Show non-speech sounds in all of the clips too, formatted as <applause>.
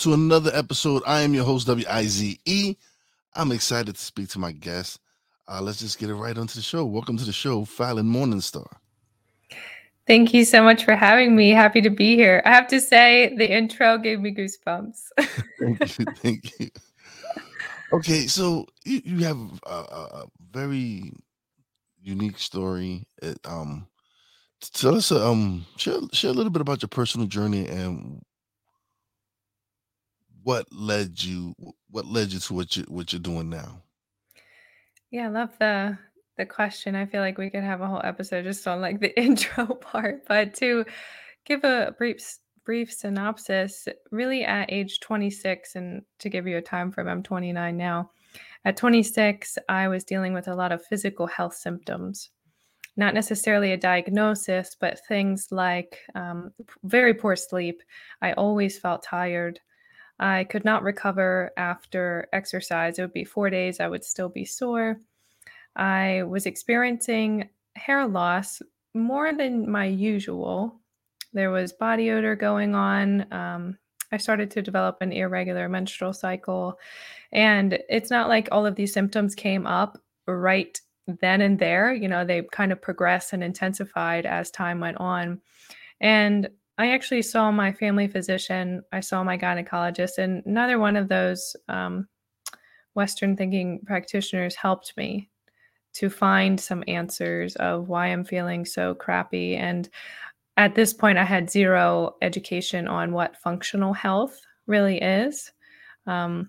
to another episode. I am your host, W I Z E. I'm excited to speak to my guest. Uh, let's just get it right onto the show. Welcome to the show, Falyn Morningstar. Thank you so much for having me. Happy to be here. I have to say, the intro gave me goosebumps. <laughs> thank you. Thank you. Okay, so you, you have a, a, very unique story. It, um, tell us, um, share, share a little bit about your personal journey and what led you what led you to what you what you're doing now Yeah, I love the the question. I feel like we could have a whole episode just on like the <laughs> intro part, but to give a brief brief synopsis, really at age 26 and to give you a time frame, I'm 29 now. At 26, I was dealing with a lot of physical health symptoms. Not necessarily a diagnosis, but things like um, very poor sleep. I always felt tired. I could not recover after exercise. It would be four days, I would still be sore. I was experiencing hair loss more than my usual. There was body odor going on. Um, I started to develop an irregular menstrual cycle. And it's not like all of these symptoms came up right then and there. You know, they kind of progressed and intensified as time went on. And I actually saw my family physician, I saw my gynecologist, and neither one of those um, Western thinking practitioners helped me to find some answers of why I'm feeling so crappy. And at this point, I had zero education on what functional health really is. Um,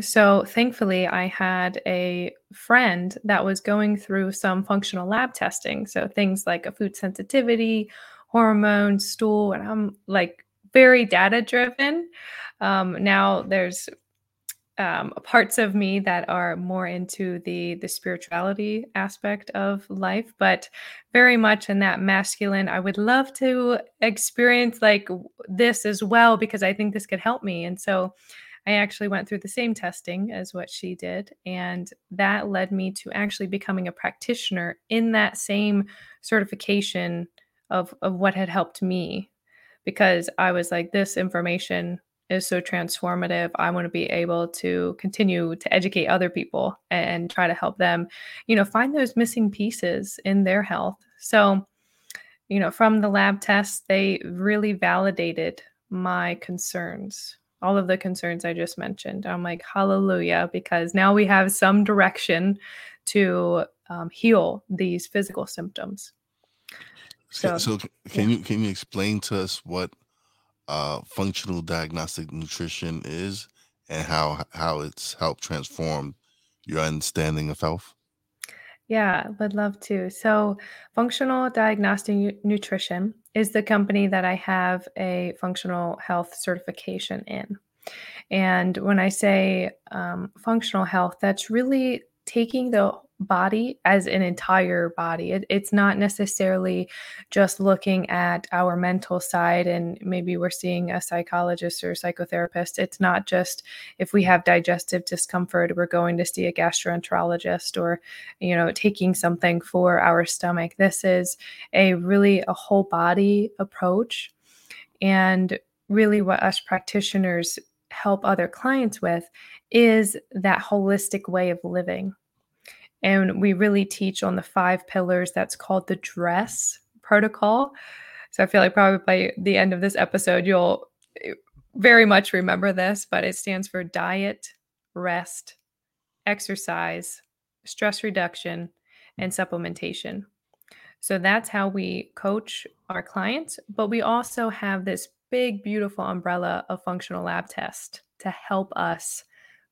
so thankfully, I had a friend that was going through some functional lab testing. So things like a food sensitivity hormones, stool, and I'm like very data driven. Um, now there's um, parts of me that are more into the the spirituality aspect of life, but very much in that masculine. I would love to experience like this as well because I think this could help me, and so. I actually went through the same testing as what she did, and that led me to actually becoming a practitioner in that same certification of of what had helped me because I was like this information is so transformative. I want to be able to continue to educate other people and try to help them, you know, find those missing pieces in their health. So, you know, from the lab tests, they really validated my concerns, all of the concerns I just mentioned. I'm like, hallelujah, because now we have some direction to um, heal these physical symptoms. So, so can yeah. you can you explain to us what uh, functional diagnostic nutrition is and how how it's helped transform your understanding of health? Yeah, would love to. So, Functional Diagnostic Nutrition is the company that I have a functional health certification in. And when I say um, functional health, that's really taking the body as an entire body. It, it's not necessarily just looking at our mental side and maybe we're seeing a psychologist or a psychotherapist. It's not just if we have digestive discomfort, we're going to see a gastroenterologist or, you know, taking something for our stomach. This is a really a whole body approach. And really what us practitioners help other clients with is that holistic way of living and we really teach on the five pillars that's called the dress protocol. So I feel like probably by the end of this episode, you'll eh, very much remember this, but it stands for diet, rest, exercise, stress reduction, and supplementation. So that's how we coach our clients. But we also have this big, beautiful umbrella of functional lab test to help us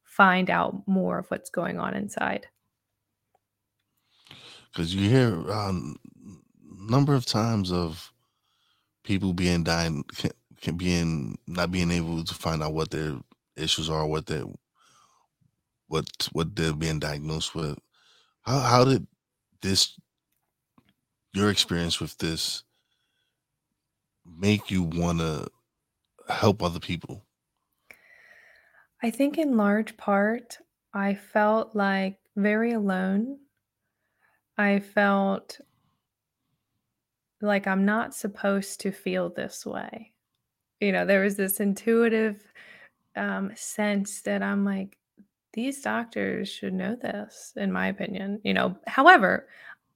find out more of what's going on inside because you hear a um, number of times of people being dying, can, being not being able to find out what their issues are, what they what what they're being diagnosed with. How how did this your experience with this make you want to help other people? I think in large part, I felt like very alone I felt like I'm not supposed to feel this way. You know, there was this intuitive um, sense that I'm like, these doctors should know this, in my opinion. You know, however,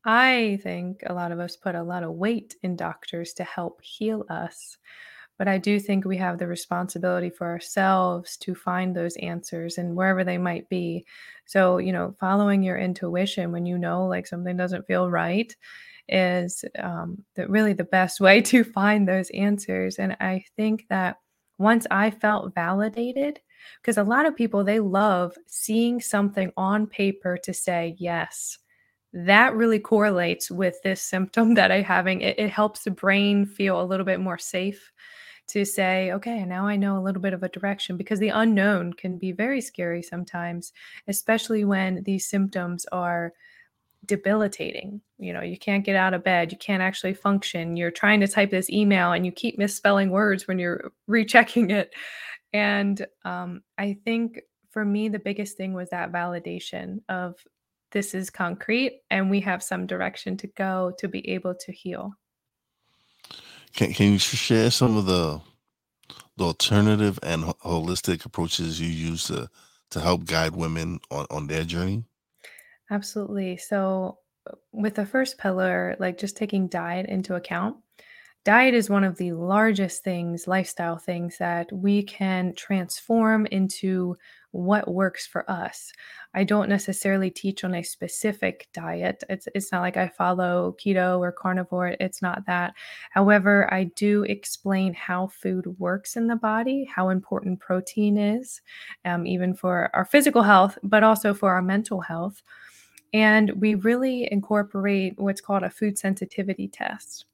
I think a lot of us put a lot of weight in doctors to help heal us. But I do think we have the responsibility for ourselves to find those answers and wherever they might be. So, you know, following your intuition when you know like something doesn't feel right is um, the, really the best <laughs> way to find those answers. And I think that once I felt validated, because a lot of people they love seeing something on paper to say yes that really correlates with this symptom that i'm having it, it helps the brain feel a little bit more safe to say, okay, now I know a little bit of a direction because the unknown can be very scary sometimes, especially when these symptoms are debilitating. You know, you can't get out of bed, you can't actually function. You're trying to type this email and you keep misspelling words when you're <laughs> rechecking it. And um, I think for me, the biggest thing was that validation of this is concrete and we have some direction to go to be able to heal. Can can you share some of the the alternative and holistic approaches you use to to help guide women on on their journey? Absolutely. So, uh, with the first pillar, like just taking diet into account, diet is one of the largest things, lifestyle things that we can transform into what works for us. I don't necessarily teach on a specific diet. It's it's not like I follow keto or carnivore. It's not that. However, I do explain how food works in the body, how important protein is, um, even for our physical health, but also for our mental health. And we really incorporate what's called a food sensitivity test.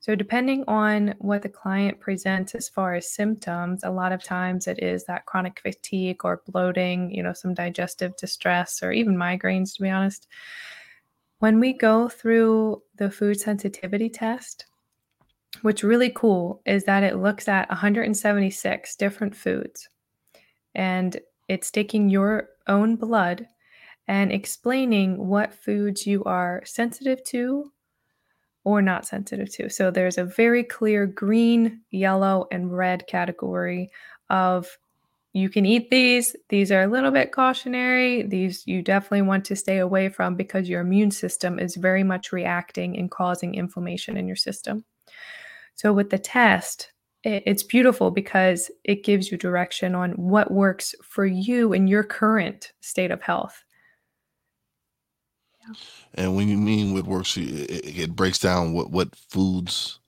So, depending on what the client presents as far as symptoms, a lot of times it is that chronic fatigue or bloating, you know, some digestive distress, or even migraines, to be honest. When we go through the food sensitivity test, what's really cool is that it looks at 176 different foods and it's taking your own blood and explaining what foods you are sensitive to or not sensitive to. So there's a very clear green, yellow, and red category of you can eat these. These are a little bit cautionary. These you definitely want to stay away from because your immune system is very much reacting and causing inflammation in your system. So with the test, it's beautiful because it gives you direction on what works for you in your current state of health. And when you mean what works for it, it breaks down what what foods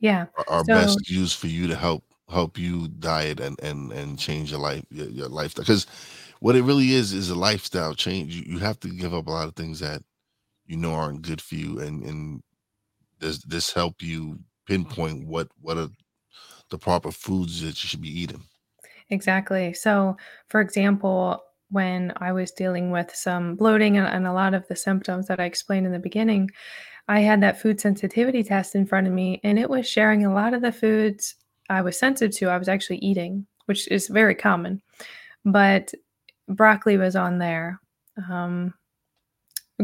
Yeah. are, are So best used for you to help help you diet and and and change your life your, your lifestyle. Because what it really is is a lifestyle change. You, you have to give up a lot of things that you know aren't good for you, and and does this help you pinpoint what what are the proper foods that you should be eating? exactly. So for example, when I was dealing with some bloating and, and a lot of the symptoms that I explained in the beginning, I had that food sensitivity test in front of me and it was sharing a lot of the foods I was sensitive to, I was actually eating, which is very common. But broccoli was on there, um,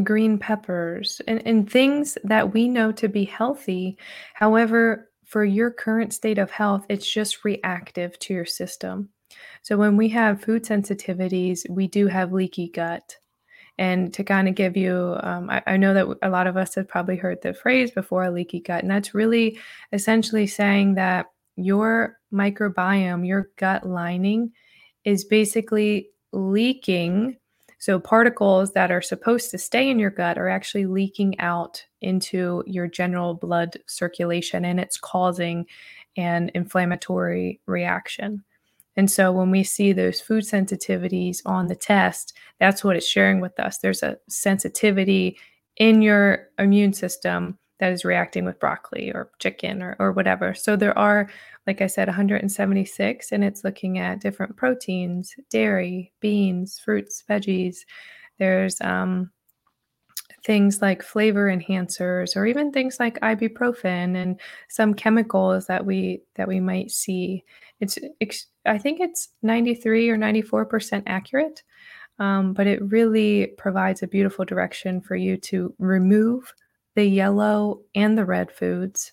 green peppers, and, and things that we know to be healthy. However, for your current state of health, it's just reactive to your system. So when we have food sensitivities, we do have leaky gut. And to kind of give you, um, I, I know that a lot of us have probably heard the phrase before leaky gut, and that's really essentially saying that your microbiome, your gut lining, is basically leaking. So, particles that are supposed to stay in your gut are actually leaking out into your general blood circulation, and it's causing an inflammatory reaction. And so when we see those food sensitivities on the test, that's what it's sharing with us. There's a sensitivity in your immune system that is reacting with broccoli or chicken or, or whatever. So there are, like I said, 176, and it's looking at different proteins, dairy, beans, fruits, veggies. There's um, things like flavor enhancers or even things like ibuprofen and some chemicals that we that we might see it's i think it's 93 or 94% accurate um, but it really provides a beautiful direction for you to remove the yellow and the red foods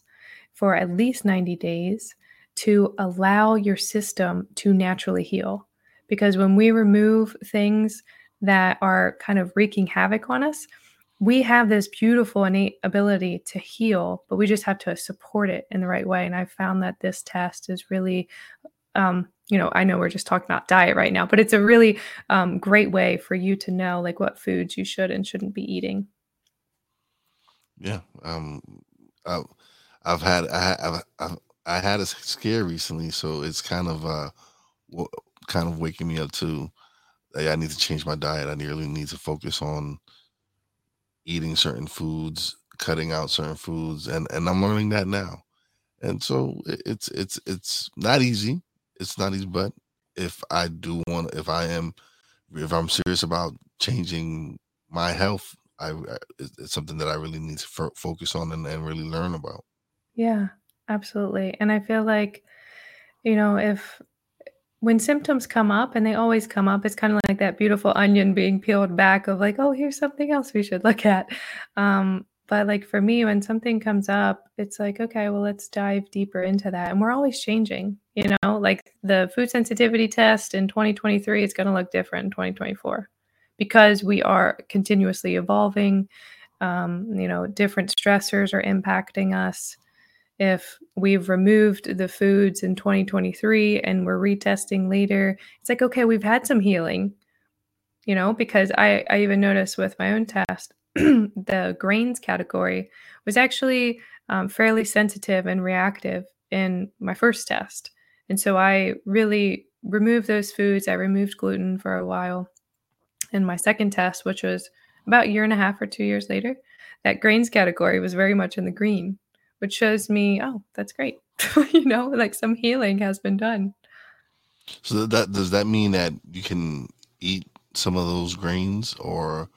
for at least 90 days to allow your system to naturally heal. Because when we remove things that are kind of wreaking havoc on us, we have this beautiful innate ability to heal, but we just have to support it in the right way. And I found that this test is really, um, you know, I know we're just talking about diet right now, but it's a really um, great way for you to know like what foods you should and shouldn't be eating. Yeah. Um, I, I've had I, I've, I've I had a scare recently, so it's kind of uh, kind of waking me up to. Hey, I need to change my diet. I really need to focus on eating certain foods, cutting out certain foods, and and I'm learning that now. And so it's it's it's not easy. It's not easy, but if I do want, if I am, if I'm serious about changing my health, I it's something that I really need to f- focus on and, and really learn about. Yeah, absolutely. And I feel like, you know, if when symptoms come up and they always come up, it's kind of like that beautiful onion being peeled back of like, oh, here's something else we should look at. Um, but like for me, when something comes up, it's like, okay, well, let's dive deeper into that. And we're always changing, you know, like the food sensitivity test in 2023, it's going to look different in 2024 because we are continuously evolving. Um, you know, different stressors are impacting us if we've removed the foods in 2023 and we're retesting later, it's like, okay, we've had some healing, you know, because I, I even noticed with my own test, <clears throat> the grains category was actually um, fairly sensitive and reactive in my first test. And so I really removed those foods. I removed gluten for a while. In my second test, which was about a year and a half or two years later, that grains category was very much in the green which shows me, oh, that's great. <laughs> you know, like some healing has been done. So that does that mean that you can eat some of those grains, or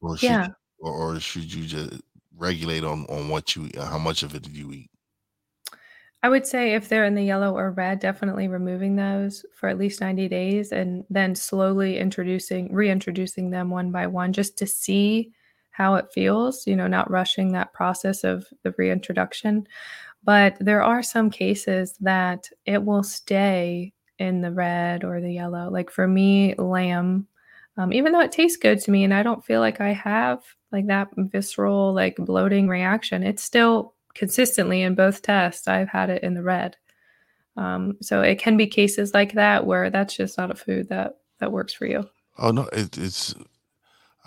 or should Yeah. or, or should you just regulate on on what you how much of it do you eat? I would say if they're in the yellow or red, definitely removing those for at least 90 days and then slowly introducing, reintroducing them one by one just to see how it feels, you know, not rushing that process of the reintroduction. But there are some cases that it will stay in the red or the yellow. Like for me, lamb, um, even though it tastes good to me and I don't feel like I have like that visceral, like bloating reaction, it's still consistently in both tests, I've had it in the red. Um, so it can be cases like that where that's just not a food that that works for you. Oh no, it, it's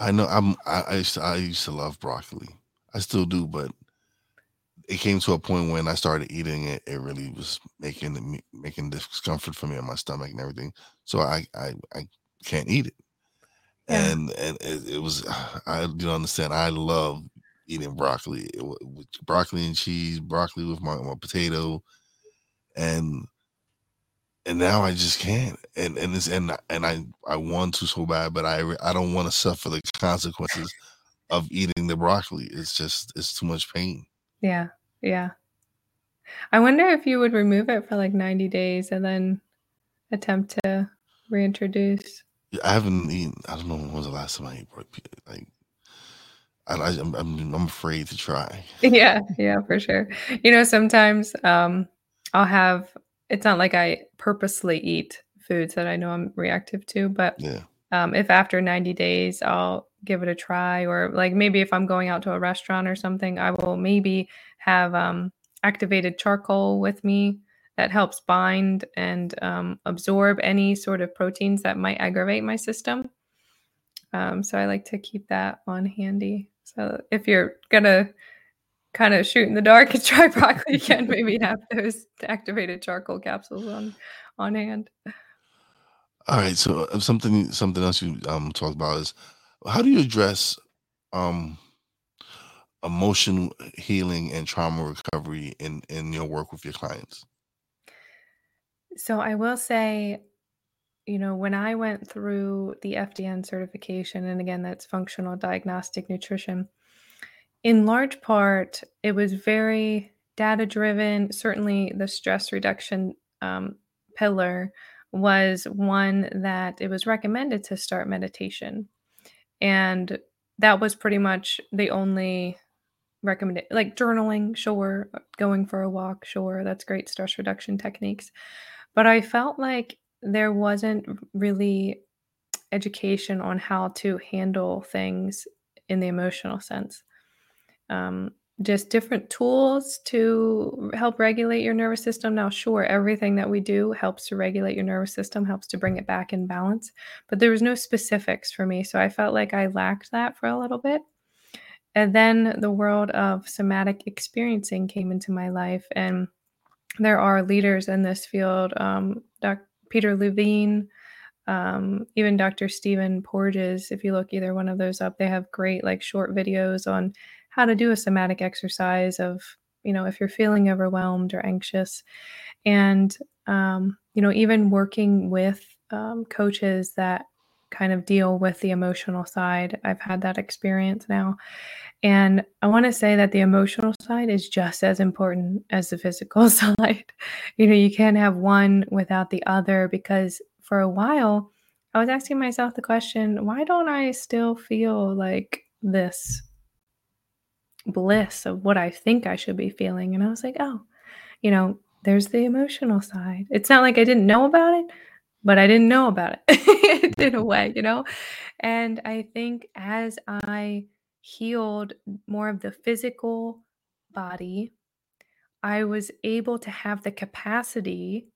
I know I'm I, I used to, I used to love broccoli. I still do, but it came to a point when I started eating it, it really was making me making discomfort for me in my stomach and everything. So I I, I can't eat it. Yeah. And and it, it was <sighs> I you don't understand. I love eating broccoli it, with broccoli and cheese, broccoli with my, my potato, and and now I just can't. And and this and and I I want to so bad, but I I don't want to suffer the consequences of eating the broccoli. It's just it's too much pain. Yeah. Yeah. I wonder if you would remove it for like 90 days and then attempt to reintroduce. I haven't eaten. I don't know when was the last time I ate broccoli. Like I, I I'm, I'm I'm afraid to try. <laughs> Yeah, yeah, for sure. You know, sometimes um I'll have it's not like I purposely eat foods that I know I'm reactive to, but Yeah. um if after 90 days I'll give it a try or like maybe if I'm going out to a restaurant or something, I will maybe have um activated charcoal with me that helps bind and um, absorb any sort of proteins that might aggravate my system. Um, so I like to keep that on handy. So if you're gonna kind of shoot in the dark and <laughs> try broccoli, you can maybe have those activated charcoal capsules on on hand. All right. So uh, something something else you um talked about is how do you address um emotion healing and trauma recovery in in your work with your clients? So I will say, you know, when I went through the FDN certification, and again, that's functional diagnostic nutrition, in large part, it was very data driven. Certainly, the stress reduction um, pillar was one that it was recommended to start meditation. And that was pretty much the only recommend like journaling, sure, going for a walk, sure, that's great stress reduction techniques. But I felt like there wasn't really education on how to handle things in the emotional sense. Um, just different tools to help regulate your nervous system. Now, sure, everything that we do helps to regulate your nervous system, helps to bring it back in balance, but there was no specifics for me. So I felt like I lacked that for a little bit. And then the world of somatic experiencing came into my life, and there are leaders in this field. Um, Dr. Peter Levine, um, even Dr. Stephen Porges, if you look either one of those up, they have great like short videos on how to do a somatic exercise of, you know, if you're feeling overwhelmed or anxious. And, um, you know, even working with um, coaches that kind of deal with the emotional side. I've had that experience now. And I want to say that the emotional side is just as important as the physical <laughs> side. you know, you can't have one without the other because for a while, I was asking myself the question why don't I still feel like this bliss of what I think I should be feeling? And I was like, oh, you know, there's the emotional side. It's not like I didn't know about it, but I didn't know about it <laughs> in a <laughs> way, you know? And I think as I healed more of the physical body, I was able to have the capacity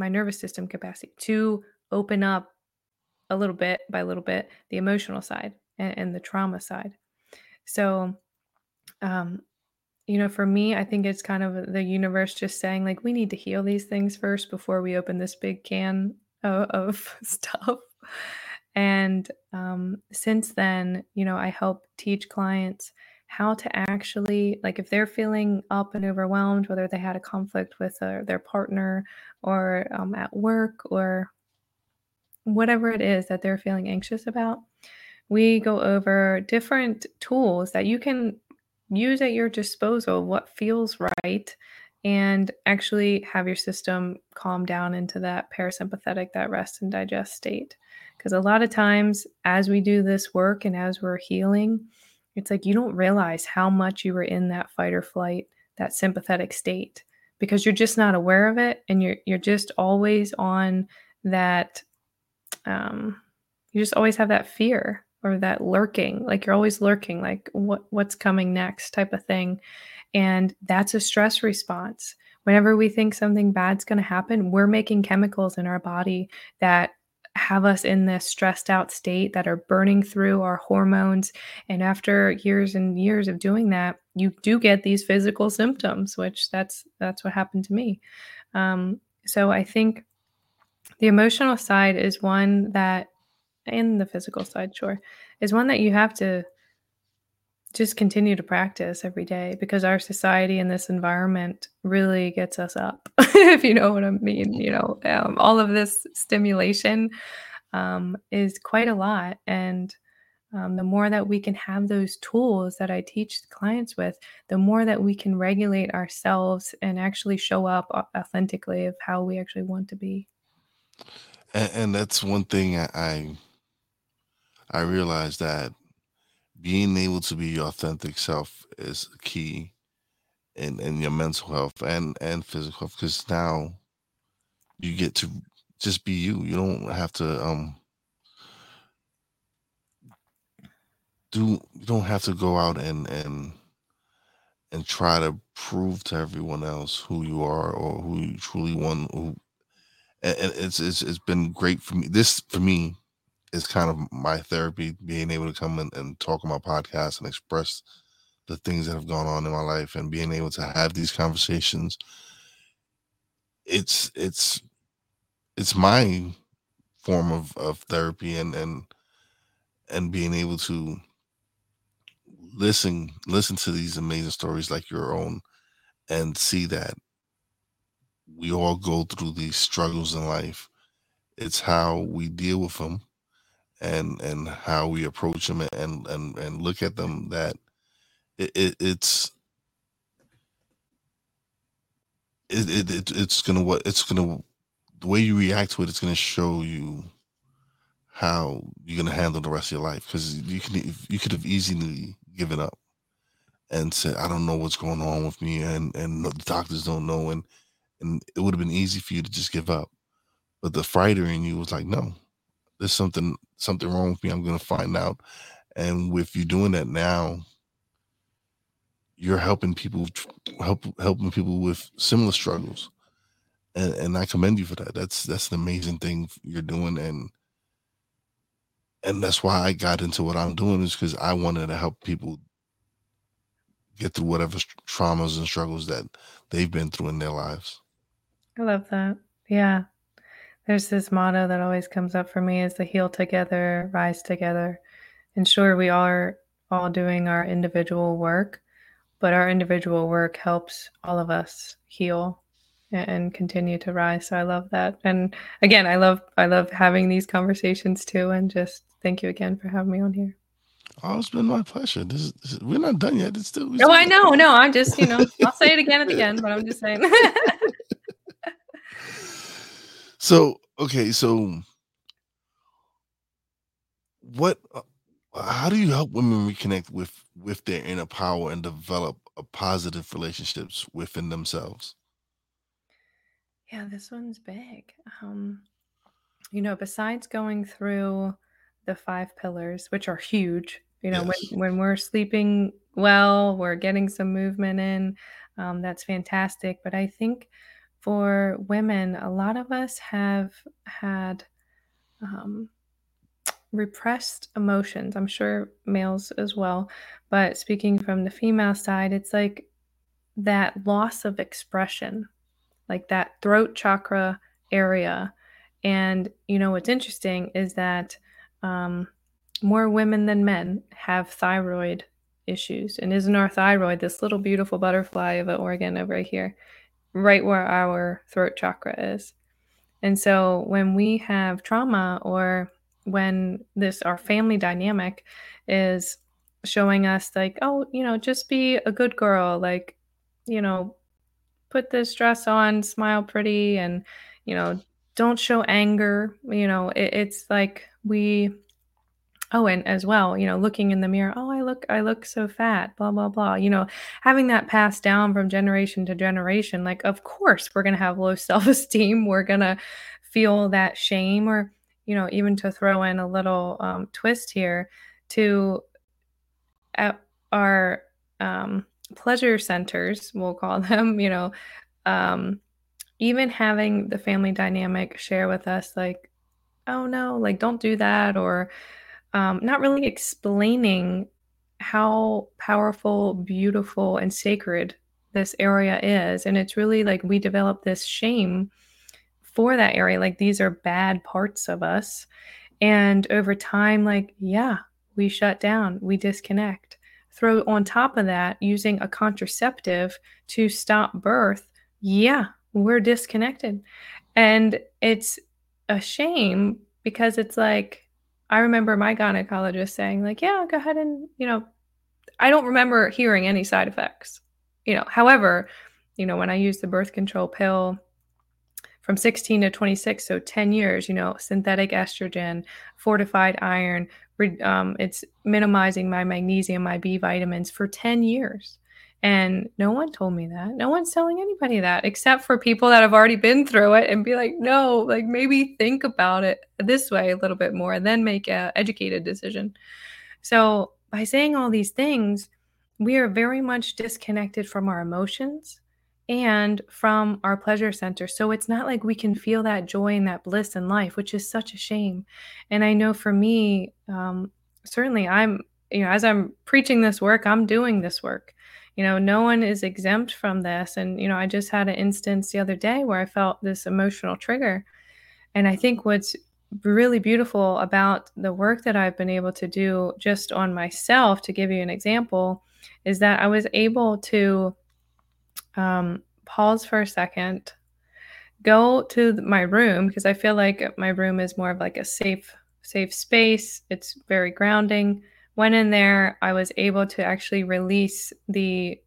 my nervous system capacity to open up a little bit by little bit the emotional side and, and the trauma side. So, um, you know, for me, I think it's kind of the universe just saying, like, we need to heal these things first before we open this big can of, of <laughs> stuff. And um, since then, you know, I help teach clients how to actually like if they're feeling up and overwhelmed whether they had a conflict with uh, their partner or um, at work or whatever it is that they're feeling anxious about we go over different tools that you can use at your disposal what feels right and actually have your system calm down into that parasympathetic that rest and digest state. Because a lot of times as we do this work and as we're healing it's like you don't realize how much you were in that fight or flight, that sympathetic state because you're just not aware of it and you're you're just always on that um you just always have that fear or that lurking like you're always lurking like what what's coming next type of thing and that's a stress response whenever we think something bad's going to happen we're making chemicals in our body that have us in this stressed out state that are burning through our hormones. And after years and years of doing that, you do get these physical symptoms, which that's that's what happened to me. Um, so I think the emotional side is one that, and the physical side, sure, is one that you have to just continue to practice every day because our society and this environment really gets us up <laughs> if you know what i mean you know um, all of this stimulation um, is quite a lot. And um, the more that we can have those tools that i teach clients with the more that we can regulate ourselves and actually show up authentically of how we actually want to be. And, and that's one thing I, I i realized that being able to be your authentic self is key in, in your mental health and, and physical health because now you get to just be you. You don't have to um do you don't have to go out and and and try to prove to everyone else who you are or who you truly want who and, and it's, it's it's been great for me this for me is kind of my therapy, being able to come and, and talk on my podcast and express the things that have gone on in my life and being able to have these conversations. It's it's it's my form of, of therapy and and and being able to listen listen to these amazing stories like your own and see that we all go through these struggles in life it's how we deal with them and and how we approach them and and and look at them that it, it it's it, it, it it's gonna what it's gonna the way you react to it it's gonna show you how you're gonna handle the rest of your life because you can you could have easily given up and said, "I don't know what's going on with me," and and the doctors don't know, and and it would have been easy for you to just give up, but the fighter in you was like, "No, there's something something wrong with me. I'm to find out," and with you doing that now, you're helping people help helping people with similar struggles, and and I commend you for that. That's that's an amazing thing you're doing, and and that's why I got into what I'm doing is because I wanted to help people get through whatever traumas and struggles that they've been through in their lives. I love that. Yeah. There's this motto that always comes up for me is the heal together, rise together. And sure, we are all doing our individual work, but our individual work helps all of us heal and continue to rise. So I love that. And again, I love I love having these conversations too. And just thank you again for having me on here. Oh, it's been my pleasure. This is, this is we're not done yet. It's still. No, oh, I know. No, I'm just you know I'll say it again at the end, but I'm just saying. <laughs> so okay, so what? Uh, how do you help women reconnect with with their inner power and develop a positive relationships within themselves? Yeah, this one's big. Um, you know, besides going through the five pillars, which are huge, you know, Yes. when when we're sleeping well, we're getting some movement in, um, that's fantastic. But I think for women, a lot of us have had um, repressed emotions. I'm sure males as well. But speaking from the female side, it's like that loss of expression like that throat chakra area. And you know what's interesting is that um, more women than men have thyroid issues. And isn't our thyroid this little beautiful butterfly of an organ over here, right where our throat chakra is? And so when we have trauma or when this our family dynamic is showing us like, oh, you know, just be a good girl, like, you know, put this dress on, smile pretty, and, you know, don't show anger. You know, it, it's like we, oh, and as well, you know, looking in the mirror, oh, I look, I look so fat, blah, blah, blah. You know, having that passed down from generation to generation, like, of course, we're going to have low <laughs> self esteem. We're going to feel that shame, or, you know, even to throw in a little um, twist here to at our, um, pleasure centers, we'll call <laughs> them, you know, um, even having the family dynamic share with us, like, oh no, like, don't do that, or um, not really explaining how powerful, beautiful, and sacred this area is. And it's really like we develop this shame for that area. Like, these are bad parts of us. And over time, like, yeah, we shut down, we disconnect throw on top of that using a contraceptive to stop birth, yeah, we're disconnected. And it's a shame because it's like, I remember my gynecologist saying, like, yeah, go ahead and, you know, I don't remember hearing any side effects. You know, however, you know, when I used the birth control pill from 16 to 26, so 10 years, you know, synthetic estrogen, fortified iron, um, it's minimizing my magnesium, my B vitamins for 10 years. And no one told me that. No one's telling anybody that except for people that have already been through it and be like, no, like maybe think about it this way a little bit more, and then make a educated decision. So by saying all these things, we are very much disconnected from our emotions and from our pleasure center. So it's not like we can feel that joy and that bliss in life, which is such a shame. And I know for me, um, certainly I'm, you know, as I'm preaching this work, I'm doing this work. You know, no one is exempt from this. And, you know, I just had an instance the other day where I felt this emotional trigger. And I think what's really beautiful about the work that I've been able to do just on myself, to give you an example, is that I was able to um, pause for a second, go to my room because I feel like my room is more of like a safe safe space. It's very grounding. Went in there, I was able to actually release the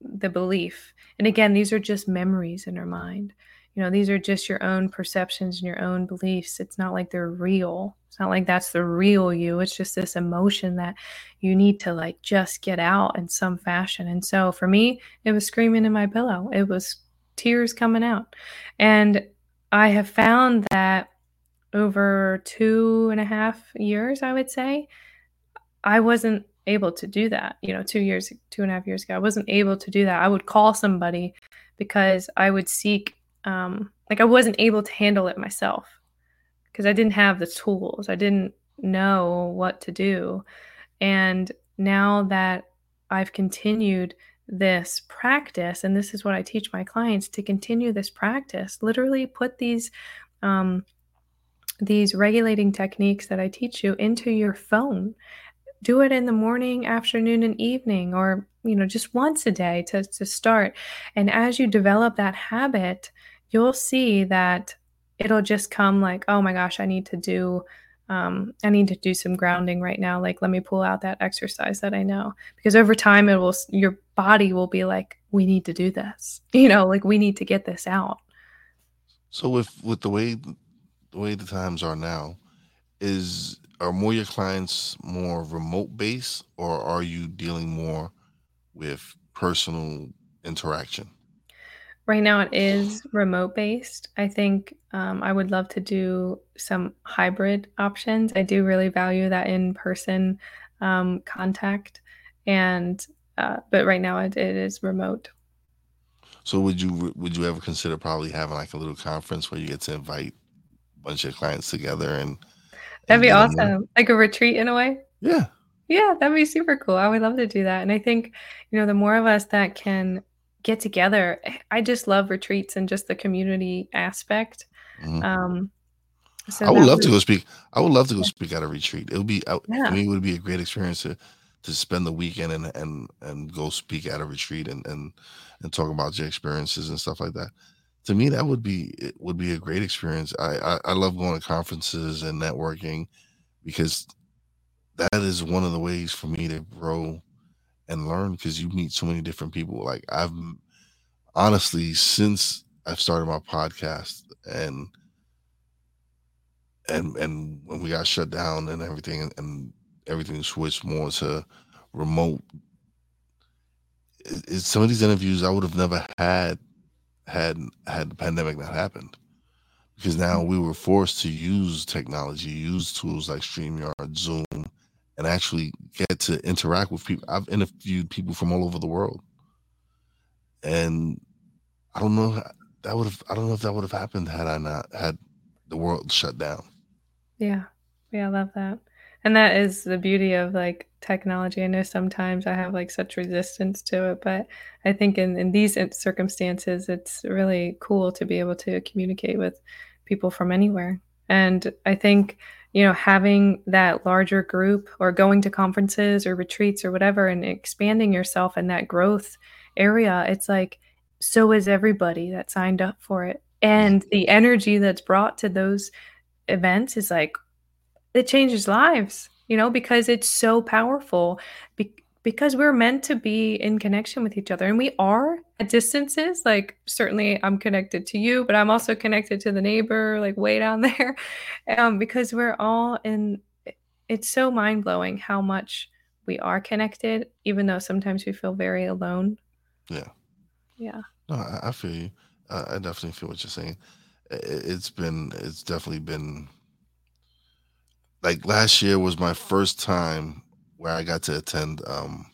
the belief. And again, these are just memories in our mind. you know, these are just your own perceptions and your own beliefs. It's not like they're real. It's not like that's the real you. It's just this emotion that you need to like just get out in some fashion. And so for me, it was screaming in my pillow. It was tears coming out. And I have found that over two and a half years, I would say, I wasn't able to do that. You know, two years, two and a half years ago, I wasn't able to do that. I would call somebody because I would seek um, like I wasn't able to handle it myself because I didn't have the tools. I didn't know what to do. And now that I've continued this practice, and this is what I teach my clients to continue this practice, literally put these um, these regulating techniques that I teach you into your phone. Do it in the morning, afternoon, and evening, or you know, just once a day to, to start. And as you develop that habit, you'll see that it'll just come like, oh my gosh, I need to do um, I need to do some grounding right now. Like, let me pull out that exercise that I know. Because over time, it will, your body will be like, we need to do this. <laughs> You know, like we need to get this out. So with with the way the way the times are now, is are more your clients more remote based, or are you dealing more with personal interaction? Right now, it is remote based. I think um, I would love to do some hybrid options. I do really value that in person um, contact, and uh, but right now it, it is remote. So would you would you ever consider probably having like a little conference where you get to invite a bunch of clients together and That'd be there? awesome. Like a retreat in a way. Yeah. Yeah, that'd be super cool. I would love to do that. And I think, you know, the more of us that can get together, I just love retreats and just the community aspect. Mhm. Um, so I would love to go speak. I would love to go speak at a retreat. It would be I, Yeah. me. It would be a great experience to to spend the weekend and and and go speak at a retreat and and and talk about your experiences and stuff like that. To me, that would be it would be a great experience. I I, I love going to conferences and networking because that is one of the ways for me to grow and learn because you meet so many different people. Like I've honestly since I've started my podcast and and and when we got shut down and everything and, everything switched more to remote it, it- some of these interviews i would have never had had had the pandemic not happened because now we were forced to use technology use tools like streamyard zoom and actually get to interact with people i've interviewed people from all over the world and i don't know that would have i don't know if that would have happened had i not had the world shut down Yeah. Yeah, I love that. And that is the beauty of like technology. I know sometimes I have like such resistance to it, but I think in, in these circumstances, it's really cool to be able to communicate with people from anywhere. And I think, you know, having that larger group or going to conferences or retreats or whatever and expanding yourself in that growth area, it's like, so is everybody that signed up for it. And the energy that's brought to those events is like it changes lives you know because it's so powerful be- because we're meant to be in connection with each other and we are at distances like certainly i'm connected to you but i'm also connected to the neighbor like way down <laughs> there um, because we're all in it's so mind-blowing how much we are connected even though sometimes we feel very alone yeah yeah No, I, I feel you. I, I definitely feel what you're saying. It's been, it's definitely been like last year was my first time where I got to attend. Um,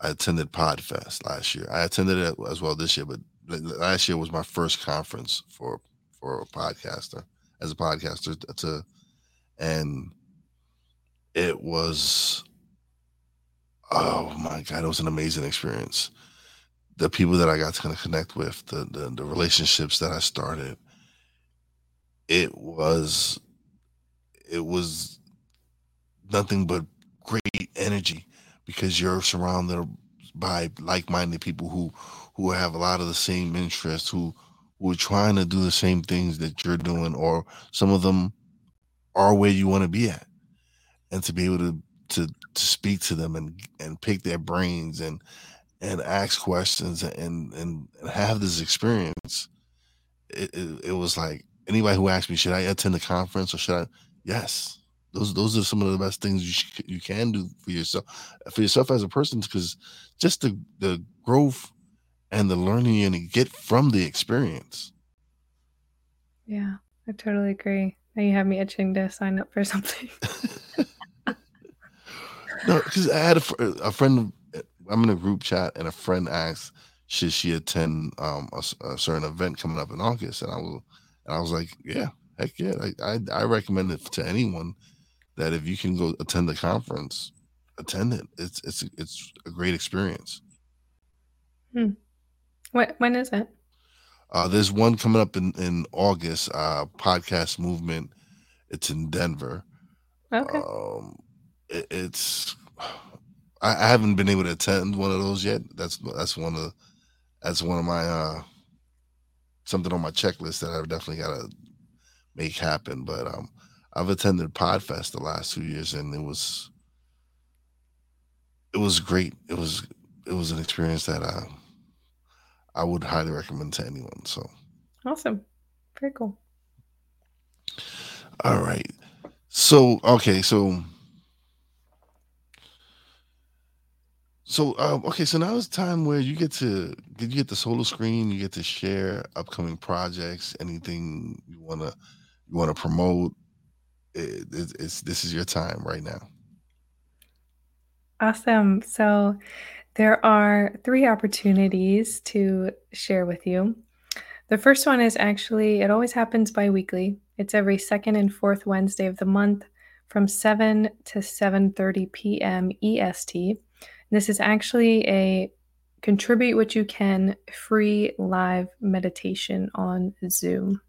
I attended Podfest last year. I attended it as well this year, but last year was my first conference for for a podcaster as a podcaster to, and it was oh my god, it was an amazing experience. The people that I got to connect with, the the, the relationships that I started, it was it was nothing but great energy because you're surrounded by like-minded people who who have a lot of the same interests who who are trying to do the same things that you're doing or some of them are where you want to be at and to be able to to to speak to them and and pick their brains and and ask questions and and, and have this experience it, it, it was like anybody who asked me, should I attend the conference or should I? Yes, those those are some of the best things you sh- you can do for yourself for yourself as a person because just the the growth and the learning you're gonna get from the experience. Yeah, I totally agree. Now you have me itching to sign up for something. <laughs> no, because I had a, a friend. I'm in a group chat, and a friend asked, "Should she attend um, a, a certain event coming up in August?" And I was, and I was like, "Yeah, heck yeah!" I, I I recommend it to anyone that if you can go attend the conference, attend it. It's it's it's a great experience. Hmm. What when is it? Uh, there's one coming up in in August. Uh, podcast movement. It's in Denver. Okay. Um, it, it's I, I haven't been able to attend one of those yet. That's that's one of that's one of my uh something on my checklist that I've definitely got to make happen. But um, I've attended Podfest the last two years, and it was it was great. It was it was an experience that I I would highly recommend to anyone. So, Awesome. Very cool. all right. So okay, so so um, okay, so now it's time where you get to did you get the solo screen. You get to share upcoming projects, anything you wanna you wanna promote. It, it, it's this is your time right now. Awesome. So there are three opportunities to share with you. The first one is actually, it always happens bi weekly. It's every second and fourth Wednesday of the month from 7 to 7:30 p.m. EST. This is actually a contribute what you can free live meditation on Zoom.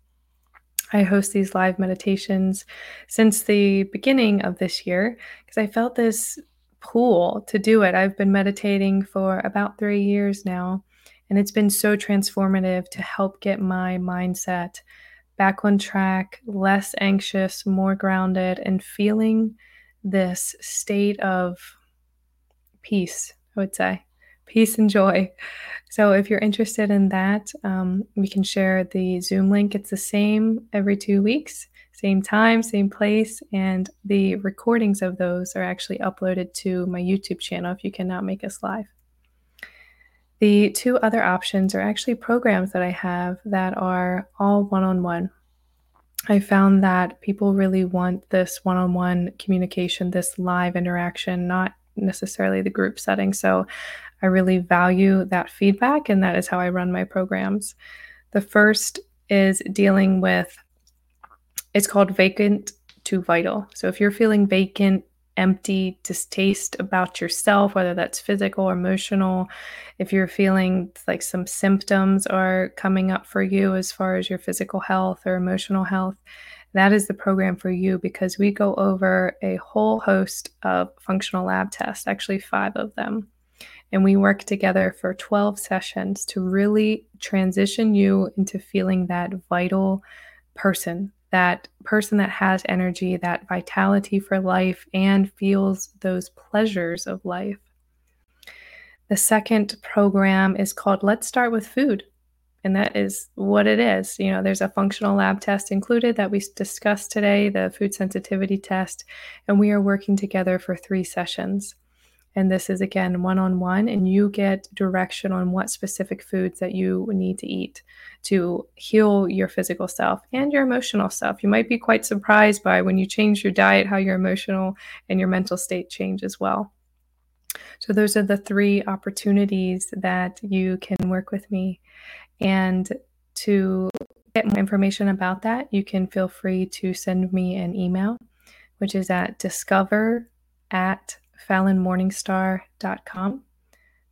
I host these live meditations since the beginning of this year because I felt this pull to do it. I've been meditating for about three years now, and it's been so transformative to help get my mindset back on track, less anxious, more grounded, and feeling this state of peace, I would say. Peace and joy. So, if you're interested in that, um, we can share the Zoom link. It's the same every two weeks, same time, same place. And the recordings of those are actually uploaded to my YouTube channel if you cannot make us live. The two other options are actually programs that I have that are all one on one. I found that people really want this one on one communication, this live interaction, not necessarily the group setting. So I really value that feedback, and that is how I run my programs. The first is dealing with it's called vacant to vital. So if you're feeling vacant, empty, distaste about yourself, whether that's physical or emotional, if you're feeling like some symptoms are coming up for you as far as your physical health or emotional health, that is the program for you because we go over a whole host of functional lab tests, actually, five of them. And we work together for 12 sessions to really transition you into feeling that vital person, that person that has energy, that vitality for life, and feels those pleasures of life. The second program is called Let's Start with Food and that is what it is. You know, there's a functional lab test included that we discussed today, the food sensitivity test, and we are working together for three sessions. And this is again one on one, and you get direction on what specific foods that you need to eat to heal your physical self and your emotional self. You might be quite surprised by when you change your diet, how your emotional and your mental state change as well. So, those are the three opportunities that you can work with me. And to get more information about that, you can feel free to send me an email, which is at discover at falynmorningstar.com.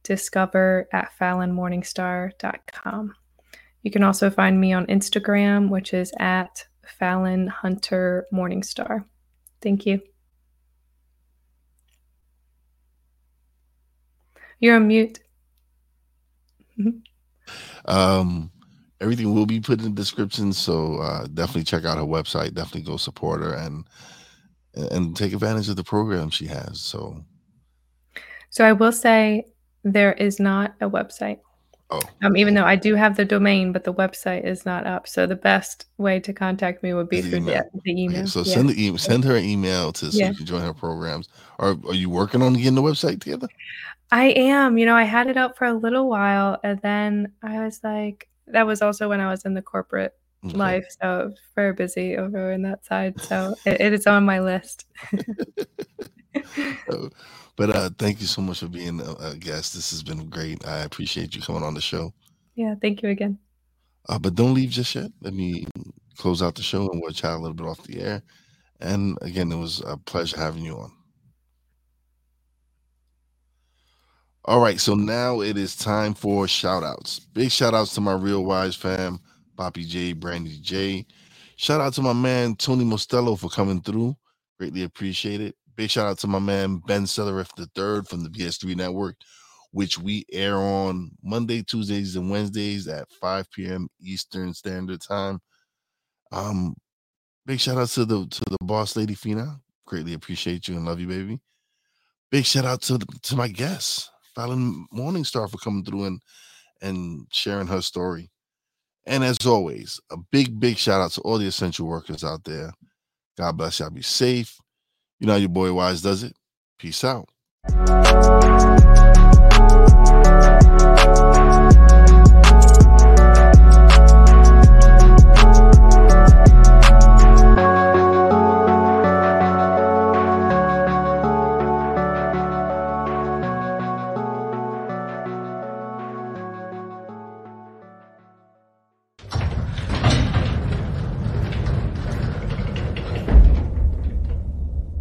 Discover at falynmorningstar.com. You can also find me on Instagram, which is at Falyn Hunter Morningstar. Thank you. You're on mute. Um, everything will be put in the description, so uh, definitely check out her website. Definitely go support her and and take advantage of the program she has. So, So I will say there is not a website. Oh, Um, even though I do have the domain, but the website is not up. So the best way to contact me would be the through the, email. the Okay, email. so Yeah. send the email, send her an email to so Yeah. you can join her programs. Are are you working on getting the website together? I am. You know, I had it up for a little while and then I was like, that was also when I was in the corporate Okay. life. So very busy over in that side. So it, it is on my list. <laughs> Uh, but uh, thank you so much for being a, a guest. This has been great. I appreciate you coming on the show. yeah. Thank you again. Uh, but don't leave just yet. Let me close out the show and we'll chat a little bit off the air. And again, it was a pleasure having you on. All right, so now it is time for shout outs. Big shout outs to my Real Wise fam, Poppy J, Brandy J. Shout out to my man Tony Mostello for coming through. Greatly appreciate it. Big shout out to my man Ben Sellerif III from the BS3 Network, which we air on Monday, Tuesdays, and Wednesdays at 5 p.m. Eastern Standard Time. Um, big shout out to the to the boss lady Fina. Greatly appreciate you and love you, baby. Big shout out to the, to my guests, Falyn Morningstar, for coming through and and sharing her story. And as always, a big, big shout out to all the essential workers out there. God bless y'all. Be safe. You know how your boy Wise does it. Peace out.